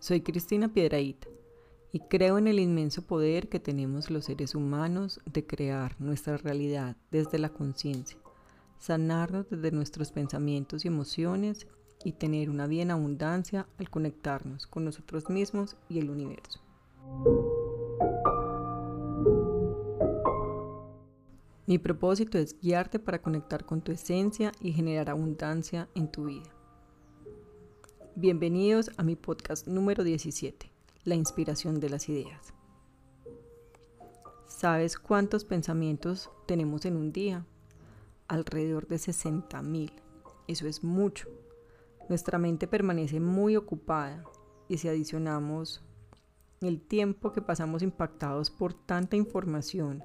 Soy Cristina Piedraíta y creo en el inmenso poder que tenemos los seres humanos de crear nuestra realidad desde la conciencia, sanarnos desde nuestros pensamientos y emociones y tener una bien abundancia al conectarnos con nosotros mismos y el universo. Mi propósito es guiarte para conectar con tu esencia y generar abundancia en tu vida. Bienvenidos a mi podcast número 17, La inspiración de las ideas. ¿Sabes cuántos pensamientos tenemos en un día? Alrededor de 60.000. Eso es mucho. Nuestra mente permanece muy ocupada y si adicionamos el tiempo que pasamos impactados por tanta información,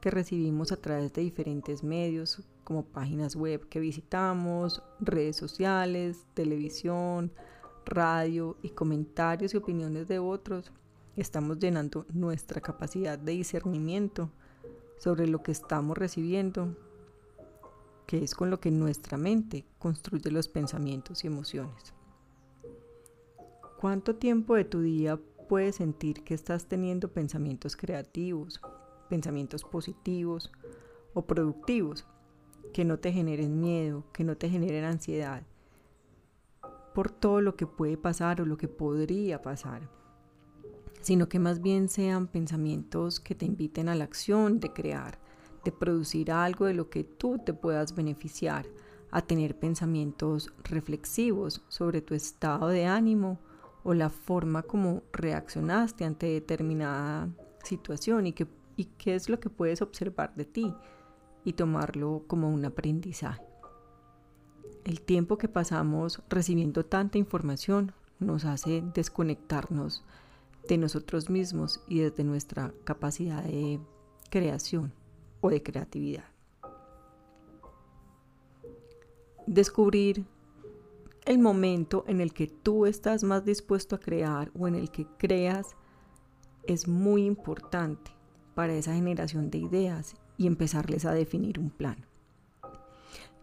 que recibimos a través de diferentes medios como páginas web que visitamos, redes sociales, televisión, radio y comentarios y opiniones de otros, estamos llenando nuestra capacidad de discernimiento sobre lo que estamos recibiendo, que es con lo que nuestra mente construye los pensamientos y emociones. ¿Cuánto tiempo de tu día puedes sentir que estás teniendo pensamientos creativos, pensamientos positivos o productivos que no te generen miedo, que no te generen ansiedad por todo lo que puede pasar o lo que podría pasar, sino que más bien sean pensamientos que te inviten a la acción de crear, de producir algo de lo que tú te puedas beneficiar, a tener pensamientos reflexivos sobre tu estado de ánimo o la forma como reaccionaste ante determinada situación y que y qué es lo que puedes observar de ti y tomarlo como un aprendizaje. El tiempo que pasamos recibiendo tanta información nos hace desconectarnos de nosotros mismos y desde nuestra capacidad de creación o de creatividad. Descubrir el momento en el que tú estás más dispuesto a crear o en el que creas es muy importante para esa generación de ideas y empezarles a definir un plan.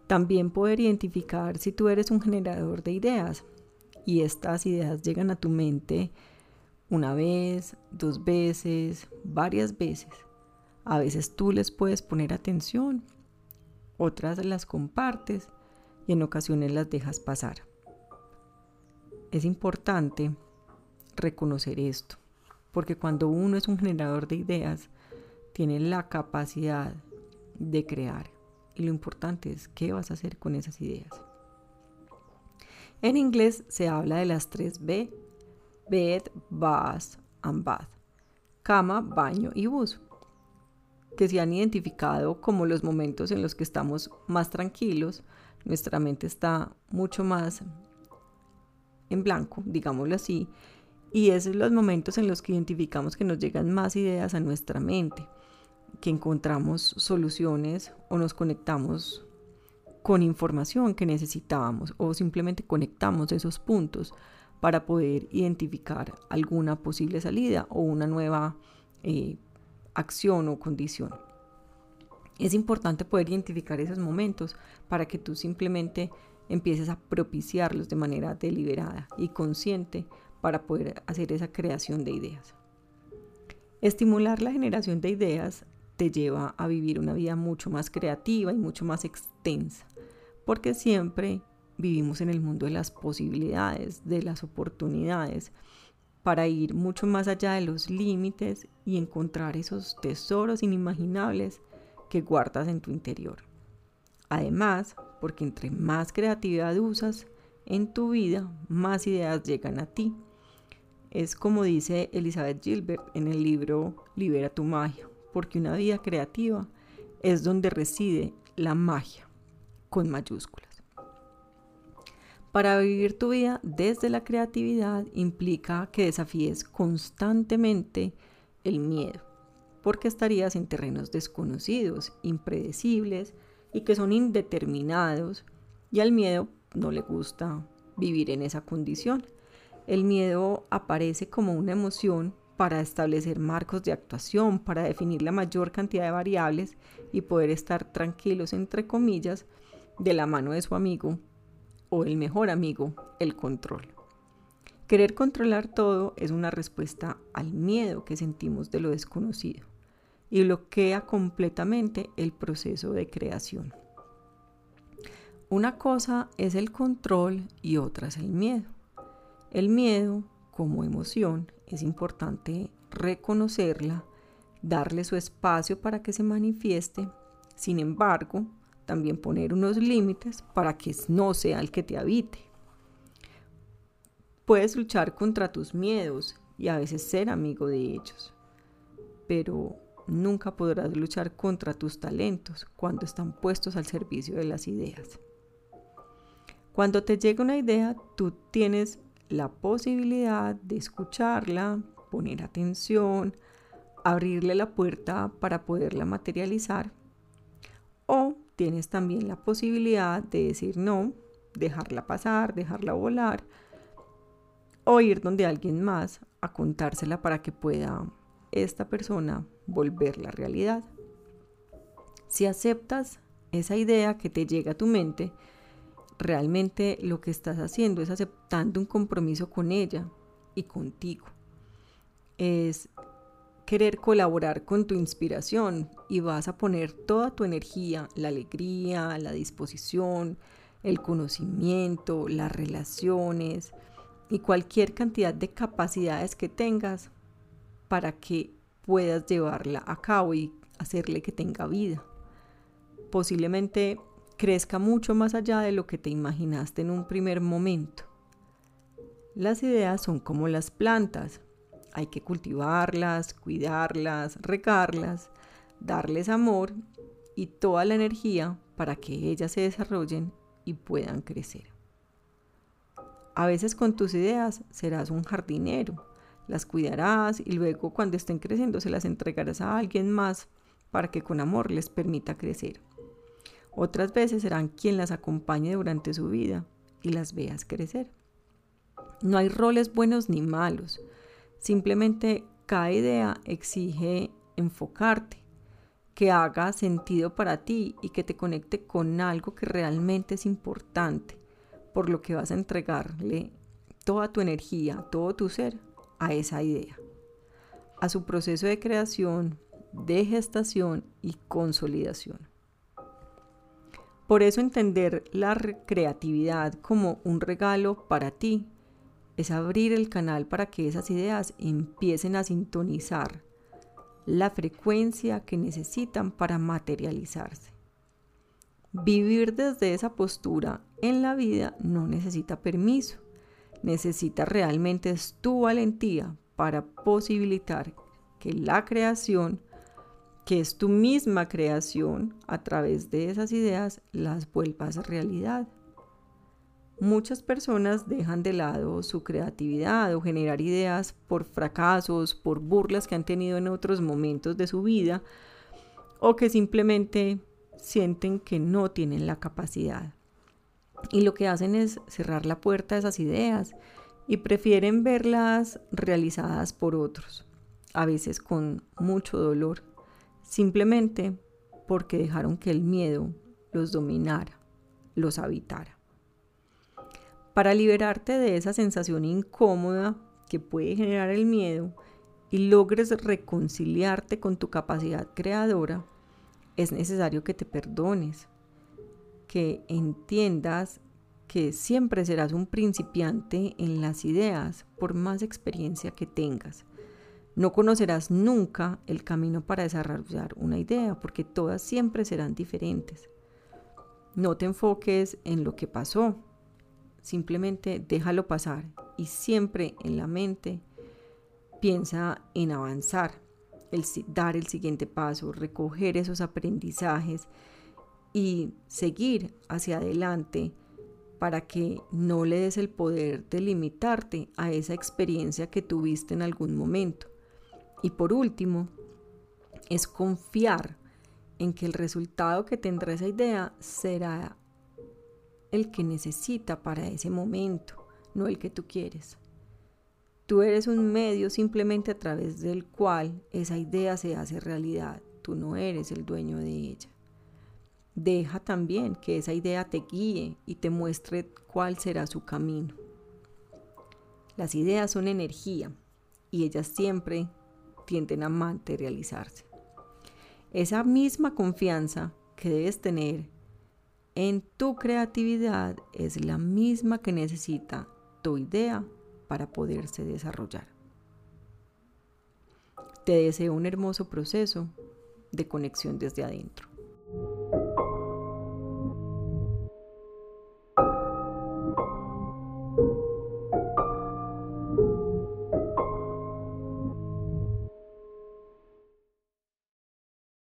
También poder identificar si tú eres un generador de ideas y estas ideas llegan a tu mente una vez, dos veces, varias veces. A veces tú les puedes poner atención, otras las compartes y en ocasiones las dejas pasar. Es importante reconocer esto, porque cuando uno es un generador de ideas, tiene la capacidad de crear. Y lo importante es qué vas a hacer con esas ideas. En inglés se habla de las tres B, bed, bath and bath, cama, baño y bus, que se han identificado como los momentos en los que estamos más tranquilos, nuestra mente está mucho más en blanco, digámoslo así, y esos son los momentos en los que identificamos que nos llegan más ideas a nuestra mente que encontramos soluciones o nos conectamos con información que necesitábamos o simplemente conectamos esos puntos para poder identificar alguna posible salida o una nueva eh, acción o condición. Es importante poder identificar esos momentos para que tú simplemente empieces a propiciarlos de manera deliberada y consciente para poder hacer esa creación de ideas. Estimular la generación de ideas te lleva a vivir una vida mucho más creativa y mucho más extensa, porque siempre vivimos en el mundo de las posibilidades, de las oportunidades, para ir mucho más allá de los límites y encontrar esos tesoros inimaginables que guardas en tu interior. Además, porque entre más creatividad usas en tu vida, más ideas llegan a ti. Es como dice Elizabeth Gilbert en el libro Libera tu magia porque una vida creativa es donde reside la magia, con mayúsculas. Para vivir tu vida desde la creatividad implica que desafíes constantemente el miedo, porque estarías en terrenos desconocidos, impredecibles y que son indeterminados, y al miedo no le gusta vivir en esa condición. El miedo aparece como una emoción para establecer marcos de actuación, para definir la mayor cantidad de variables y poder estar tranquilos, entre comillas, de la mano de su amigo o el mejor amigo, el control. Querer controlar todo es una respuesta al miedo que sentimos de lo desconocido y bloquea completamente el proceso de creación. Una cosa es el control y otra es el miedo. El miedo, como emoción, es importante reconocerla, darle su espacio para que se manifieste. Sin embargo, también poner unos límites para que no sea el que te habite. Puedes luchar contra tus miedos y a veces ser amigo de ellos, pero nunca podrás luchar contra tus talentos cuando están puestos al servicio de las ideas. Cuando te llega una idea, tú tienes la posibilidad de escucharla, poner atención, abrirle la puerta para poderla materializar o tienes también la posibilidad de decir no, dejarla pasar, dejarla volar o ir donde alguien más a contársela para que pueda esta persona volver la realidad. Si aceptas esa idea que te llega a tu mente, realmente lo que estás haciendo es aceptando un compromiso con ella y contigo. Es querer colaborar con tu inspiración y vas a poner toda tu energía, la alegría, la disposición, el conocimiento, las relaciones y cualquier cantidad de capacidades que tengas para que puedas llevarla a cabo y hacerle que tenga vida. Posiblemente crezca mucho más allá de lo que te imaginaste en un primer momento. Las ideas son como las plantas, hay que cultivarlas, cuidarlas, regarlas, darles amor y toda la energía para que ellas se desarrollen y puedan crecer. A veces con tus ideas serás un jardinero, las cuidarás y luego cuando estén creciendo se las entregarás a alguien más para que con amor les permita crecer. Otras veces serán quien las acompañe durante su vida y las veas crecer. No hay roles buenos ni malos, Simplemente cada idea exige enfocarte, que haga sentido para ti y que te conecte con algo que realmente es importante, por lo que vas a entregarle toda tu energía, todo tu ser a esa idea, a su proceso de creación, de gestación y consolidación. Por eso entender la creatividad como un regalo para ti es abrir el canal para que esas ideas empiecen a sintonizar la frecuencia que necesitan para materializarse. Vivir desde esa postura en la vida no necesita permiso, necesita realmente tu valentía para posibilitar que la creación, que es tu misma creación, a través de esas ideas las vuelvas realidad. Muchas personas dejan de lado su creatividad o generar ideas por fracasos, por burlas que han tenido en otros momentos de su vida o que simplemente sienten que no tienen la capacidad. Y lo que hacen es cerrar la puerta a esas ideas y prefieren verlas realizadas por otros, a veces con mucho dolor, simplemente porque dejaron que el miedo los dominara, los habitara. Para liberarte de esa sensación incómoda que puede generar el miedo y logres reconciliarte con tu capacidad creadora, es necesario que te perdones, que entiendas que siempre serás un principiante en las ideas por más experiencia que tengas. No conocerás nunca el camino para desarrollar una idea porque todas siempre serán diferentes. No te enfoques en lo que pasó, Simplemente déjalo pasar y siempre en la mente piensa en avanzar, el, dar el siguiente paso, recoger esos aprendizajes y seguir hacia adelante para que no le des el poder de limitarte a esa experiencia que tuviste en algún momento. Y por último, es confiar en que el resultado que tendrá esa idea será el que necesita para ese momento, no el que tú quieres. Tú eres un medio simplemente a través del cual esa idea se hace realidad. Tú no eres el dueño de ella. Deja también que esa idea te guíe y te muestre cuál será su camino. Las ideas son energía y ellas siempre tienden a materializarse. Esa misma confianza que debes tener en tu creatividad es la misma que necesita tu idea para poderse desarrollar. Te deseo un hermoso proceso de conexión desde adentro.